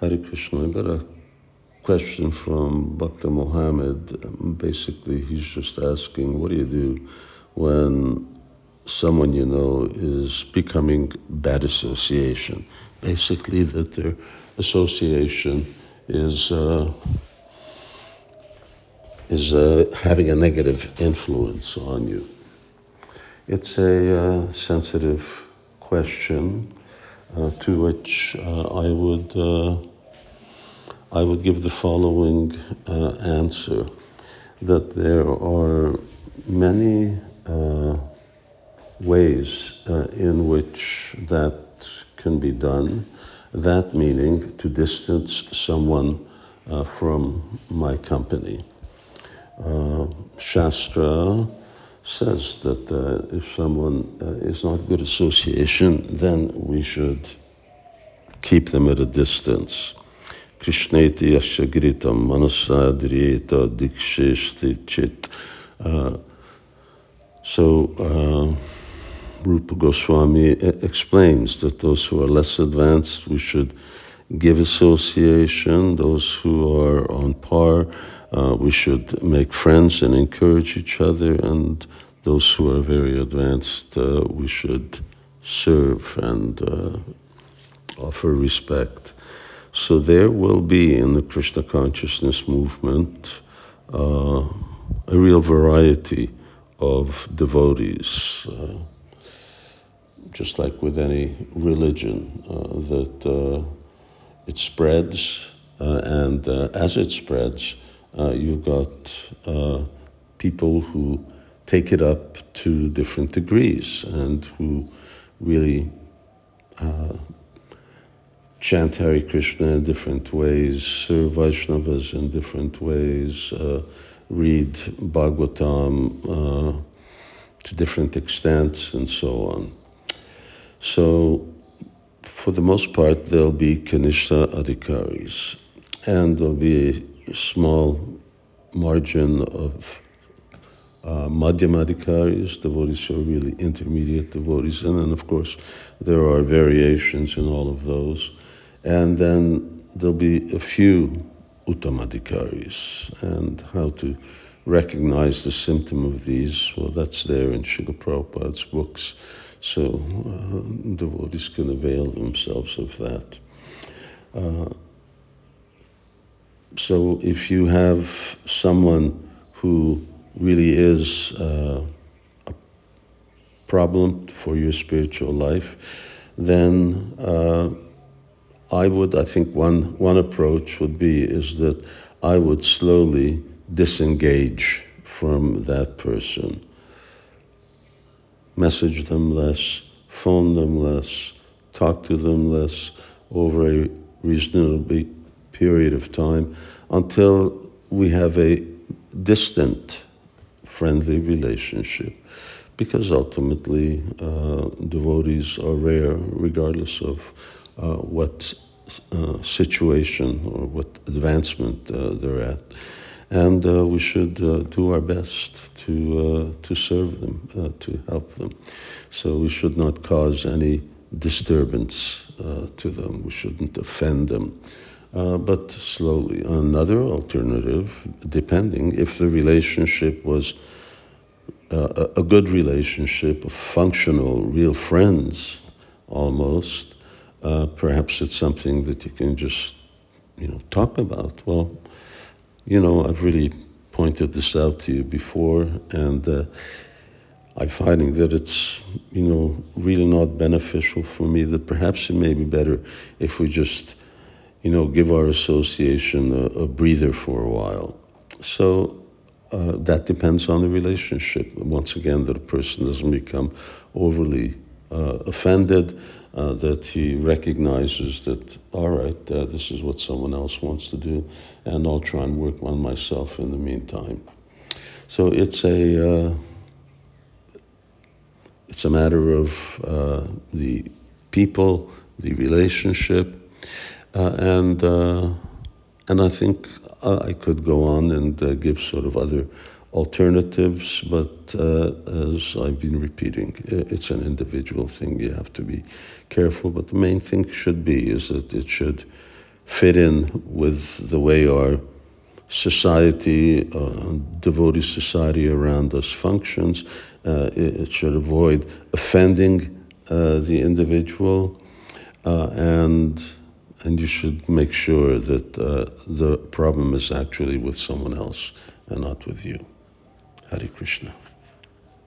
Hare Krishna. I got a question from Bhakta Mohammed. Basically, he's just asking, what do you do when someone you know is becoming bad association? Basically, that their association is uh, is uh, having a negative influence on you. It's a uh, sensitive question to which uh, I would uh, I would give the following uh, answer: that there are many ways in which that can be done. That meaning to distance someone from my company. Shastra says that uh, if someone uh, is not good association, then we should keep them at a distance. Krishneti yashagritam manasadriyeta diksheshti chit. Uh, so, uh, Rupa Goswami explains that those who are less advanced, we should give association. Those who are on par, uh, we should make friends and encourage each other, and those who are very advanced, uh, we should serve and uh, offer respect. So there will be in the Krishna consciousness movement uh, a real variety of devotees, uh, just like with any religion, uh, that it spreads, and as it spreads, uh, you've got uh, people who take it up to different degrees and who really uh, chant Hare Krishna in different ways, serve Vaishnavas in different ways, uh, read Bhagavatam uh, to different extents, and so on. So, for the most part, there'll be Kanishta Adhikaris, and there'll be small margin of uh, Madhyamadhikaris, devotees who are really intermediate devotees, and then of course there are variations in all of those. And then there'll be a few Uttamadhikaris, and how to recognize the symptom of these, well, that's there in Srila Prabhupada's books, so uh, devotees can avail themselves of that. Uh, so if you have someone who really is uh, a problem for your spiritual life, then uh, I would, I think one, one approach would be is that I would slowly disengage from that person. Message them less, phone them less, talk to them less over a reasonably period of time until we have a distant, friendly relationship. Because ultimately, uh, devotees are rare, regardless of uh, what uh, situation or what advancement uh, they're at. And uh, we should uh, do our best to, to serve them, to help them. So we should not cause any disturbance to them, we shouldn't offend them. Uh, but slowly. Another alternative, depending if the relationship was uh, a good relationship, of functional, real friends almost, uh, perhaps it's something that you can just, you know, talk about. Well, you know, I've really pointed this out to you before, and uh, I'm finding that it's, you know, really not beneficial for me, that perhaps it may be better if we just you know, give our association a, a breather for a while. So uh, that depends on the relationship. Once again, that a person doesn't become overly uh, offended, uh, that he recognizes that, all right, uh, this is what someone else wants to do, and I'll try and work on myself in the meantime. So it's a uh, it's a matter of uh, the people, the relationship, and uh, and I think I could go on and uh, give sort of other alternatives, but as I've been repeating, it's an individual thing. You have to be careful, but the main thing should be is that it should fit in with the way our society, uh, devotee society around us functions. Uh, it, it, should avoid offending uh, the individual, uh, and and you should make sure that uh, the problem is actually with someone else and not with you. Hare Krishna.